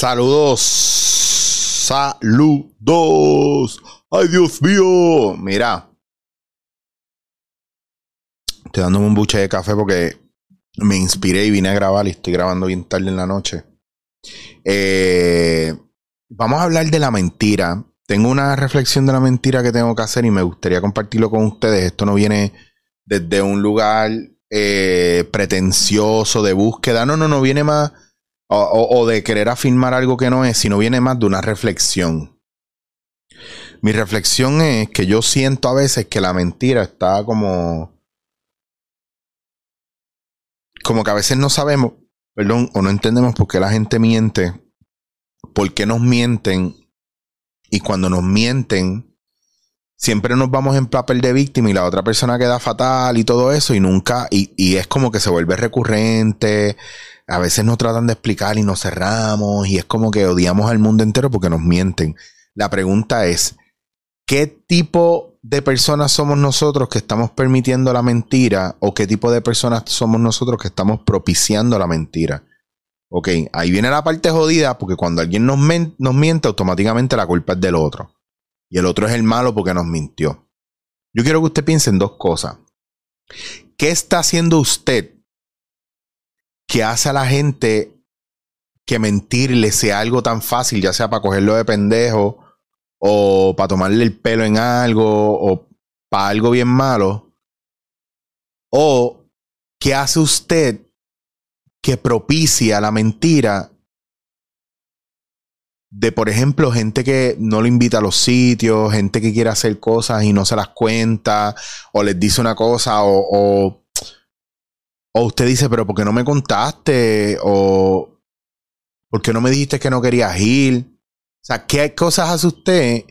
Saludos. Saludos. Ay, Dios mío. Mira. Estoy dándome un buche de café porque me inspiré y vine a grabar y estoy grabando bien tarde en la noche. Eh, vamos a hablar de la mentira. Tengo una reflexión de la mentira que tengo que hacer y me gustaría compartirlo con ustedes. Esto no viene desde un lugar eh, pretencioso de búsqueda. No, no, no viene más o, de querer afirmar algo que no es, sino viene más de una reflexión. Mi reflexión es que yo siento a veces que la mentira está como... Como que a veces no sabemos, perdón, o no entendemos por qué la gente miente, por qué nos mienten, y cuando nos mienten, siempre nos vamos en papel de víctima y la otra persona queda fatal y todo eso, y nunca, y, y es como que se vuelve recurrente, a veces nos tratan de explicar y nos cerramos y es como que odiamos al mundo entero porque nos mienten. La pregunta es, ¿qué tipo de personas somos nosotros que estamos permitiendo la mentira o qué tipo de personas somos nosotros que estamos propiciando la mentira? Ok, ahí viene la parte jodida porque cuando alguien nos, nos miente automáticamente la culpa es del otro. Y el otro es el malo porque nos mintió. Yo quiero que usted piense en dos cosas. ¿Qué está haciendo usted que hace a la gente que mentirle sea algo tan fácil, ya sea para cogerlo de pendejo o para tomarle el pelo en algo o para algo bien malo? ¿O qué hace usted que propicia la mentira de, por ejemplo, gente que no lo invita a los sitios, gente que quiere hacer cosas y no se las cuenta, o les dice una cosa, o, o usted dice, pero ¿por qué no me contaste? O ¿por qué no me dijiste que no querías ir? O sea, ¿qué cosas hace usted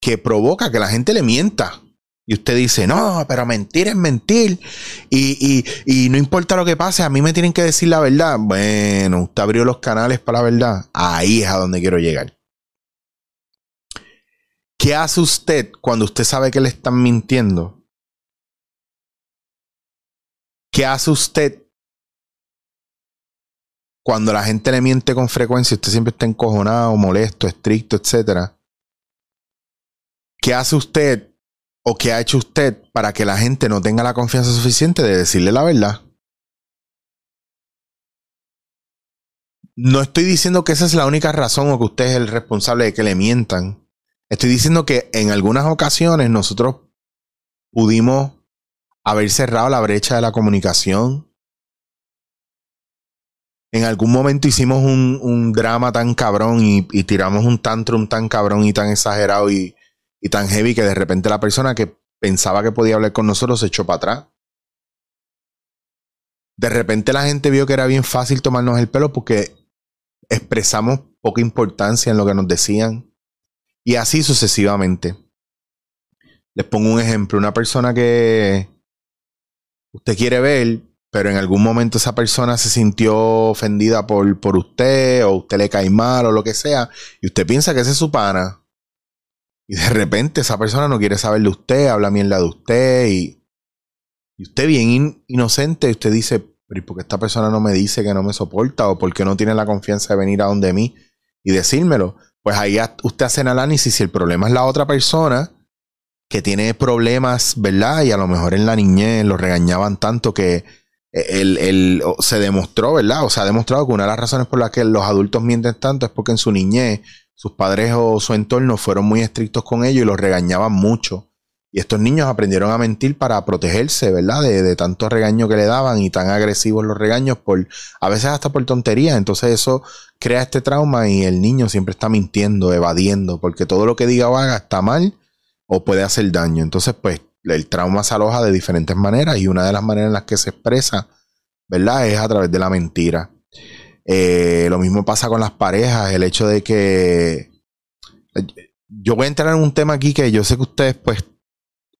que provoca que la gente le mienta? Y usted dice, no, pero mentir es mentir. Y, y, no importa lo que pase, a mí me tienen que decir la verdad. Bueno, usted abrió los canales para la verdad. Ahí es a donde quiero llegar. ¿Qué hace usted cuando usted sabe que le están mintiendo? ¿Qué hace usted cuando la gente le miente con frecuencia? Usted siempre está encojonado, molesto, estricto, etc. ¿Qué hace usted o qué ha hecho usted para que la gente no tenga la confianza suficiente de decirle la verdad? No estoy diciendo que esa es la única razón o que usted es el responsable de que le mientan. Estoy diciendo que en algunas ocasiones nosotros pudimos haber cerrado la brecha de la comunicación. En algún momento hicimos un, drama tan cabrón y, tiramos un tantrum tan cabrón y tan exagerado y, y tan heavy que de repente la persona que pensaba que podía hablar con nosotros se echó para atrás. De repente la gente vio que era bien fácil tomarnos el pelo porque expresamos poca importancia en lo que nos decían. Y así sucesivamente. Les pongo un ejemplo. Una persona que, usted quiere ver, pero en algún momento esa persona se sintió ofendida por, por usted, o usted le cae mal, o lo que sea, y usted piensa que ese es su pana. Y de repente esa persona no quiere saber de usted, habla mierda de usted, y, y usted bien inocente, usted dice, pero ¿por qué esta persona no me dice que no me soporta? ¿O por qué no tiene la confianza de venir a donde mí y decírmelo? Pues ahí usted hace el análisis si el problema es la otra persona que tiene problemas, ¿verdad? Y a lo mejor en la niñez lo regañaban tanto que él, se demostró, ¿verdad? O se ha demostrado que una de las razones por las que los adultos mienten tanto es porque en su niñez sus padres o su entorno fueron muy estrictos con ellos y los regañaban mucho. Y estos niños aprendieron a mentir para protegerse, ¿verdad? De, de tanto regaño que le daban y tan agresivos los regaños, por, a veces hasta por tonterías. Entonces eso crea este trauma y el niño siempre está mintiendo, evadiendo, porque todo lo que diga o haga está mal o puede hacer daño. Entonces, pues, el trauma se aloja de diferentes maneras y una de las maneras en las que se expresa, ¿verdad? Es a través de la mentira. Eh, lo mismo pasa con las parejas, el hecho de que... Yo voy a entrar en un tema aquí que yo sé que ustedes, pues,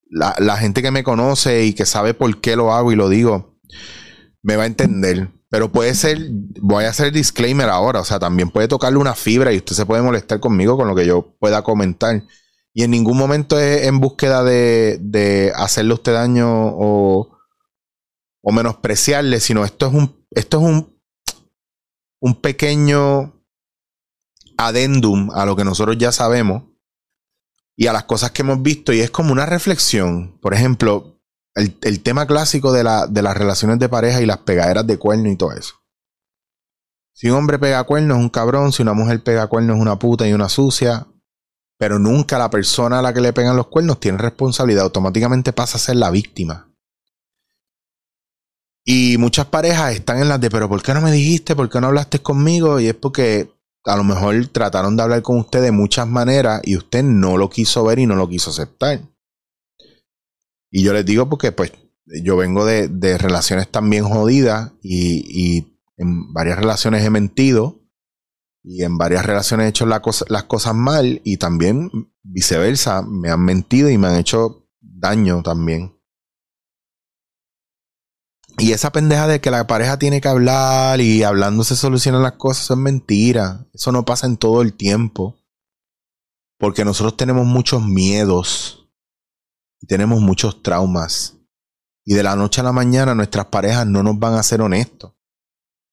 la, la gente que me conoce y que sabe por qué lo hago y lo digo, me va a entender. Pero puede ser, voy a hacer disclaimer ahora, o sea, también puede tocarle una fibra y usted se puede molestar conmigo con lo que yo pueda comentar y en ningún momento es en búsqueda de, hacerle usted daño o, o, menospreciarle, sino esto es un, esto es un, un pequeño adendum a lo que nosotros ya sabemos y a las cosas que hemos visto y es como una reflexión. Por ejemplo, el, tema clásico de, la, de las relaciones de pareja y las pegaderas de cuerno y todo eso. Si un hombre pega cuerno es un cabrón, si una mujer pega cuerno es una puta y una sucia, pero nunca la persona a la que le pegan los cuernos tiene responsabilidad, automáticamente pasa a ser la víctima. Y muchas parejas están en las de, pero ¿por qué no me dijiste? ¿Por qué no hablaste conmigo? Y es porque a lo mejor trataron de hablar con usted de muchas maneras y usted no lo quiso ver y no lo quiso aceptar. Y yo les digo porque pues yo vengo de, relaciones también jodidas y, y, en varias relaciones he mentido y en varias relaciones he hecho las cosas mal y también viceversa, me han mentido y me han hecho daño también. Y esa pendeja de que la pareja tiene que hablar y hablando se solucionan las cosas, eso es mentira. Eso no pasa en todo el tiempo. Porque nosotros tenemos muchos miedos y tenemos muchos traumas. Y de la noche a la mañana nuestras parejas no nos van a ser honestos.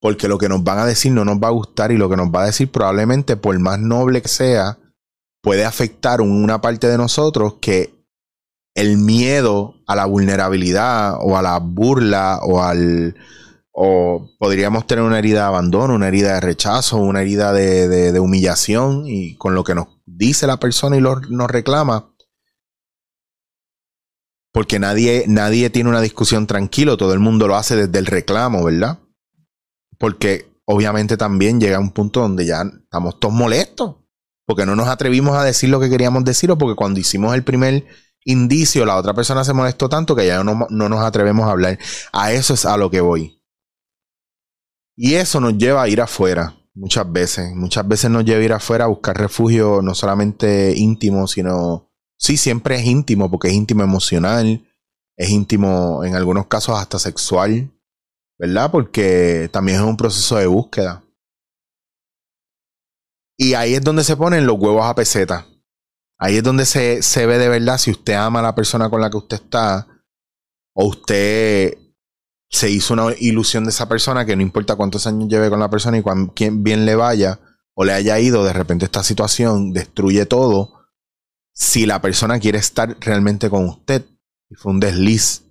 Porque lo que nos van a decir no nos va a gustar y lo que nos va a decir probablemente, por más noble que sea, puede afectar una parte de nosotros que el miedo a la vulnerabilidad o a la burla o al o podríamos tener una herida de abandono, una herida de rechazo, una herida de, humillación y con lo que nos dice la persona y nos reclama. Porque nadie, nadie tiene una discusión tranquilo, todo el mundo lo hace desde el reclamo, ¿verdad? Porque obviamente también llega un punto donde ya estamos todos molestos, porque no nos atrevimos a decir lo que queríamos decir o porque cuando hicimos el primer indicio, la otra persona se molestó tanto que ya no, no nos atrevemos a hablar. A eso es a lo que voy. Y eso nos lleva a ir afuera, muchas veces. Muchas veces nos lleva a ir afuera a buscar refugio, no solamente íntimo, sino. Sí, siempre es íntimo, porque es íntimo emocional, es íntimo en algunos casos hasta sexual, ¿verdad? Porque también es un proceso de búsqueda. Y ahí es donde se ponen los huevos a peseta. Ahí es donde se, se ve de verdad si usted ama a la persona con la que usted está o usted se hizo una ilusión de esa persona que no importa cuántos años lleve con la persona y cuán bien le vaya o le haya ido, de repente esta situación destruye todo si la persona quiere estar realmente con usted y fue un desliz.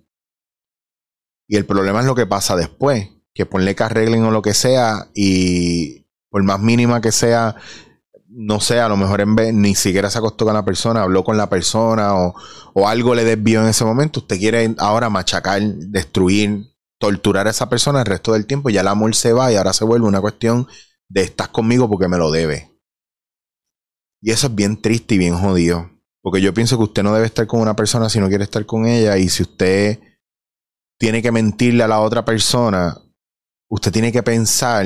Y el problema es lo que pasa después, que ponle que arreglen o lo que sea y por más mínima que sea no sé, a lo mejor en vez ni siquiera se acostó con la persona, habló con la persona o, o algo le desvió en ese momento, usted quiere ahora machacar, destruir, torturar a esa persona el resto del tiempo, ya el amor se va y ahora se vuelve una cuestión de estás conmigo porque me lo debe. Y eso es bien triste y bien jodido. Porque yo pienso que usted no debe estar con una persona si no quiere estar con ella. Y si usted tiene que mentirle a la otra persona, usted tiene que pensar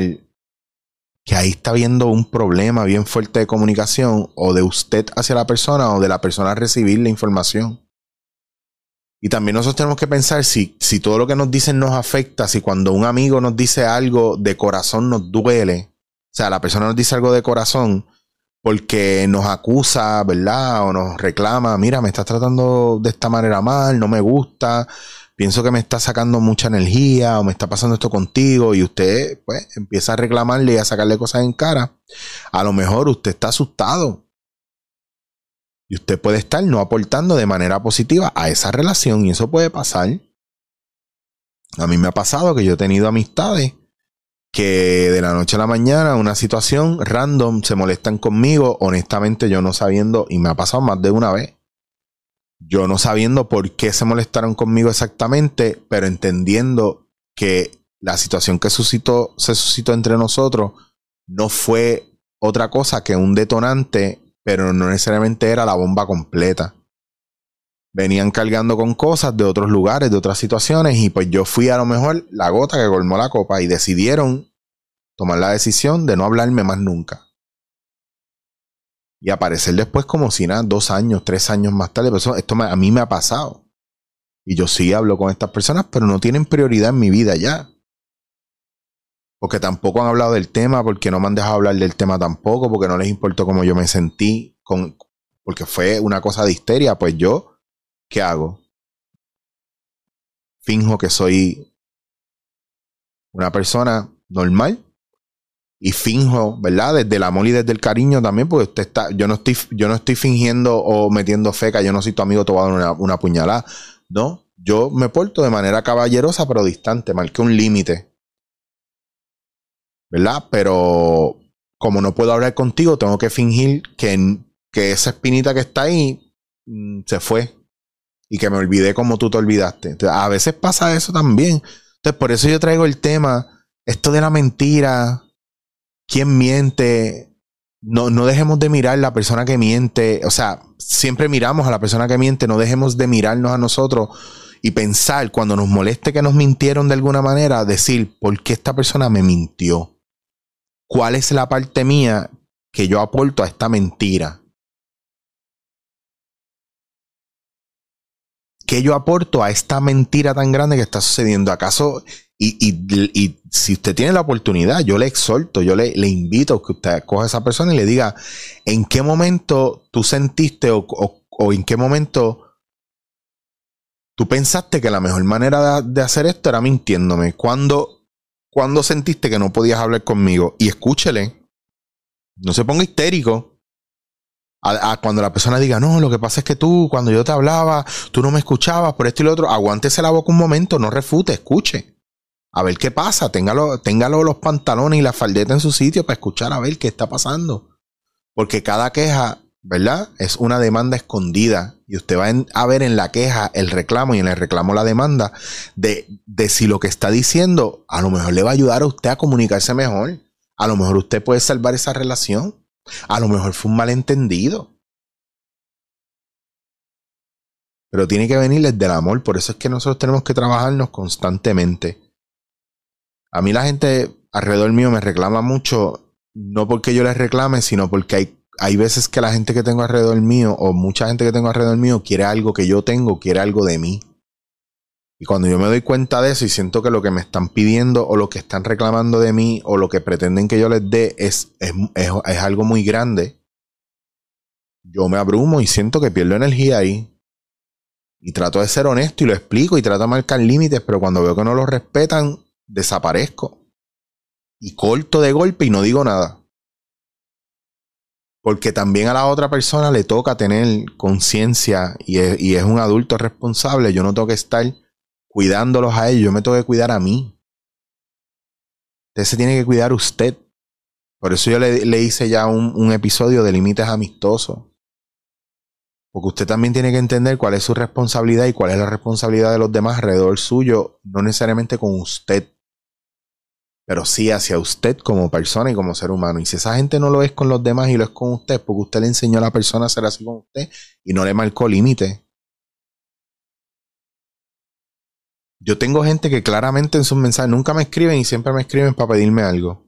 que ahí está habiendo un problema bien fuerte de comunicación o de usted hacia la persona o de la persona recibir la información. Y también nosotros tenemos que pensar si, si todo lo que nos dicen nos afecta, si cuando un amigo nos dice algo de corazón nos duele, o sea, la persona nos dice algo de corazón porque nos acusa, ¿verdad? O nos reclama, mira, me estás tratando de esta manera mal, no me gusta, pienso que me está sacando mucha energía o me está pasando esto contigo y usted pues empieza a reclamarle y a sacarle cosas en cara, a lo mejor usted está asustado. Y usted puede estar no aportando de manera positiva a esa relación y eso puede pasar. A mí me ha pasado que yo he tenido amistades que de la noche a la mañana una situación random se molestan conmigo, honestamente yo no sabiendo, y me ha pasado más de una vez, yo no sabiendo por qué se molestaron conmigo exactamente, pero entendiendo que la situación que suscitó, se suscitó entre nosotros no fue otra cosa que un detonante, pero no necesariamente era la bomba completa. Venían cargando con cosas de otros lugares, de otras situaciones, y pues yo fui a lo mejor la gota que colmó la copa y decidieron tomar la decisión de no hablarme más nunca y aparecer después como si nada, dos años, tres años más tarde. Pero esto a mí me ha pasado. Y yo sí hablo con estas personas, pero no tienen prioridad en mi vida ya. Porque tampoco han hablado del tema, porque no me han dejado hablar del tema tampoco, porque no les importó cómo yo me sentí, con, porque fue una cosa de histeria. Pues yo, ¿qué hago? Finjo que soy una persona normal y finjo, ¿verdad? Desde el amor y desde el cariño también, porque usted está, yo no estoy, yo no estoy fingiendo o metiendo feca, yo no soy tu amigo, te voy a dar una, una puñalada. No, yo me porto de manera caballerosa, pero distante, marqué un límite. ¿Verdad? Pero como no puedo hablar contigo, tengo que fingir que, que esa espinita que está ahí mm, se fue. Y que me olvidé como tú te olvidaste. a veces pasa eso también. Entonces, por eso yo traigo el tema, esto de la mentira, quién miente. No, no dejemos de mirar la persona que miente. O sea, siempre miramos a la persona que miente, no dejemos de mirarnos a nosotros y pensar cuando nos moleste que nos mintieron de alguna manera, decir, ¿por qué esta persona me mintió? ¿Cuál es la parte mía que yo aporto a esta mentira? ¿Qué yo aporto a esta mentira tan grande que está sucediendo? ¿Acaso y, si usted tiene la oportunidad, yo le exhorto, yo le, le, invito a que usted coja a esa persona y le diga en qué momento tú sentiste o, en qué momento tú pensaste que la mejor manera de, hacer esto era mintiéndome. Cuando, cuando sentiste que no podías hablar conmigo y escúchele, no se ponga histérico. A, cuando la persona diga, no, lo que pasa es que tú, cuando yo te hablaba, tú no me escuchabas por esto y lo otro, aguántese la boca un momento, no refute, escuche a ver qué pasa. Téngalo, téngalo los pantalones y la faldeta en su sitio para escuchar a ver qué está pasando. Porque cada queja, ¿verdad? Es una demanda escondida. Y usted va a ver en la queja el reclamo y en el reclamo la demanda de, de si lo que está diciendo a lo mejor le va a ayudar a usted a comunicarse mejor. A lo mejor usted puede salvar esa relación. A lo mejor fue un malentendido. Pero tiene que venir desde el amor. Por eso es que nosotros tenemos que trabajarnos constantemente. A mí la gente alrededor mío me reclama mucho, no porque yo les reclame, sino porque hay, hay veces que la gente que tengo alrededor mío, o mucha gente que tengo alrededor mío, quiere algo que yo tengo, quiere algo de mí. Y cuando yo me doy cuenta de eso y siento que lo que me están pidiendo o lo que están reclamando de mí o lo que pretenden que yo les dé es, es, es algo muy grande, yo me abrumo y siento que pierdo energía ahí. Y trato de ser honesto y lo explico y trato de marcar límites, pero cuando veo que no lo respetan, desaparezco. Y corto de golpe y no digo nada. Porque también a la otra persona le toca tener conciencia y es, un adulto responsable. Yo no tengo que estar cuidándolos a ellos, yo me tengo que cuidar a mí. Usted se tiene que cuidar usted. Por eso yo le, hice ya un, un episodio de límites amistosos. Porque usted también tiene que entender cuál es su responsabilidad y cuál es la responsabilidad de los demás alrededor suyo, no necesariamente con usted pero sí hacia usted como persona y como ser humano. Y si esa gente no lo es con los demás y lo es con usted, porque usted le enseñó a la persona a ser así con usted y no le marcó límite. Yo tengo gente que claramente en sus mensajes nunca me escriben y siempre me escriben para pedirme algo.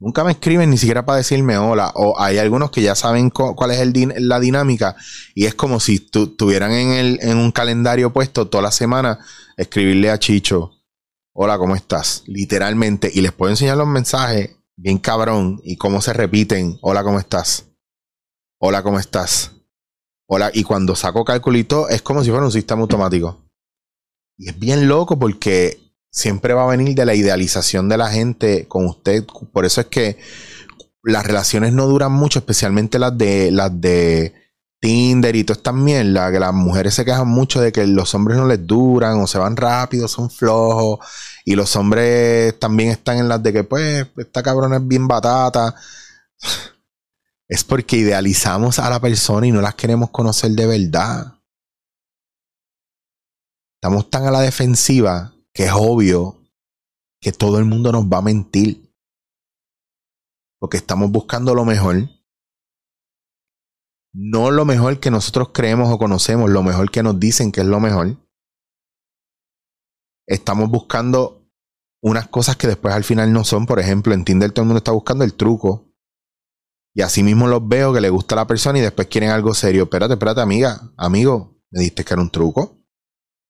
Nunca me escriben ni siquiera para decirme hola. O hay algunos que ya saben cuál es la dinámica. Y es como si tuvieran en, en un calendario puesto toda la semana escribirle a Chicho hola, ¿cómo estás? Literalmente, y les puedo enseñar los mensajes bien cabrón y cómo se repiten, hola, ¿cómo estás? Hola, ¿cómo estás? Hola, y cuando saco calculito es como si fuera un sistema automático. Y es bien loco porque siempre va a venir de la idealización de la gente con usted. Por eso es que las relaciones no duran mucho, especialmente las de las de Tinder y todas estas mierdas, que las mujeres se quejan mucho de que los hombres no les duran o se van rápido, son flojos. Y los hombres también están en las de que, pues, esta cabrona es bien batata. Es porque idealizamos a la persona y no las queremos conocer de verdad. Estamos tan a la defensiva que es obvio que todo el mundo nos va a mentir. Porque estamos buscando lo mejor no lo mejor que nosotros creemos o conocemos, lo mejor que nos dicen que es lo mejor. Estamos buscando unas cosas que después al final no son. Por ejemplo, en Tinder todo el mundo está buscando el truco. Y así mismo los veo que le gusta a la persona y después quieren algo serio. Espérate, espérate, amiga, amigo, me diste que era un truco.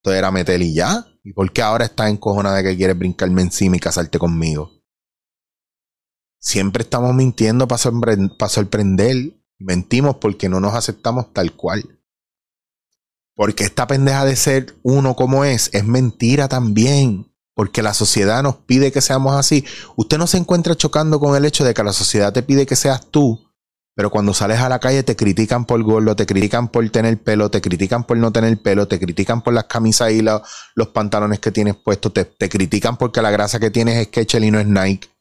Entonces era meter y ya. ¿Y por qué ahora estás encojonada de que quieres brincarme encima y casarte conmigo? Siempre estamos mintiendo para sorprender Mentimos porque no nos aceptamos tal cual. Porque esta pendeja de ser uno como es, es mentira también. porque la sociedad nos pide que seamos así. Usted no se encuentra chocando con el hecho de que la sociedad te pide que seas tú, pero cuando sales a la calle te critican por gordo, te critican por tener pelo, te critican por no tener pelo, te critican por las camisas y los pantalones que tienes puestos, te, te, critican porque la grasa que tienes es Skechers y no es Nike.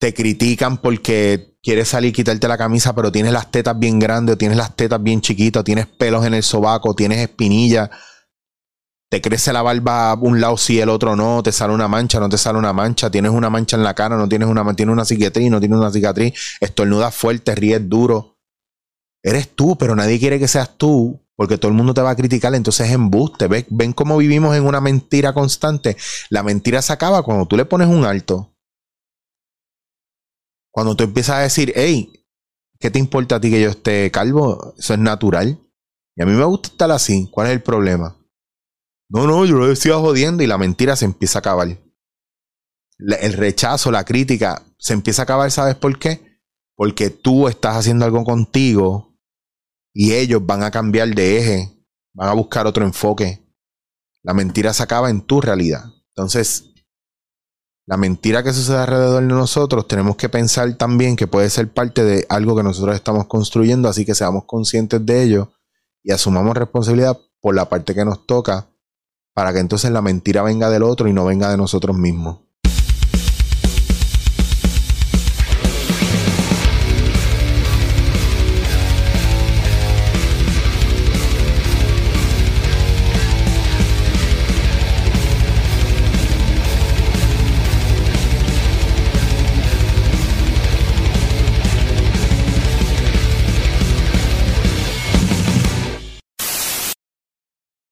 Te critican porque quieres salir y quitarte la camisa, pero tienes las tetas bien grandes, o tienes las tetas bien chiquitas, tienes pelos en el sobaco, tienes espinillas te crece la barba un lado sí, el otro no, te sale una mancha, no te sale una mancha, tienes una mancha en la cara, no tienes una, tienes una cicatriz, no tienes una cicatriz, estornudas fuerte, ríes duro. Eres tú, pero nadie quiere que seas tú, porque todo el mundo te va a criticar, entonces es embuste. ¿Ven, ven cómo vivimos en una mentira constante. La mentira se acaba cuando tú le pones un alto. Cuando tú empiezas a decir, hey, ¿qué te importa a ti que yo esté calvo? Eso es natural. Y a mí me gusta estar así. ¿Cuál es el problema? No, no, yo lo decía jodiendo y la mentira se empieza a acabar. el rechazo, la crítica, se empieza a acabar, ¿sabes por qué? Porque tú estás haciendo algo contigo y ellos van a cambiar de eje, van a buscar otro enfoque. La mentira se acaba en tu realidad. Entonces, la mentira que sucede alrededor de nosotros, tenemos que pensar también que puede ser parte de algo que nosotros estamos construyendo, así que seamos conscientes de ello y asumamos responsabilidad por la parte que nos toca para que entonces la mentira venga del otro y no venga de nosotros mismos.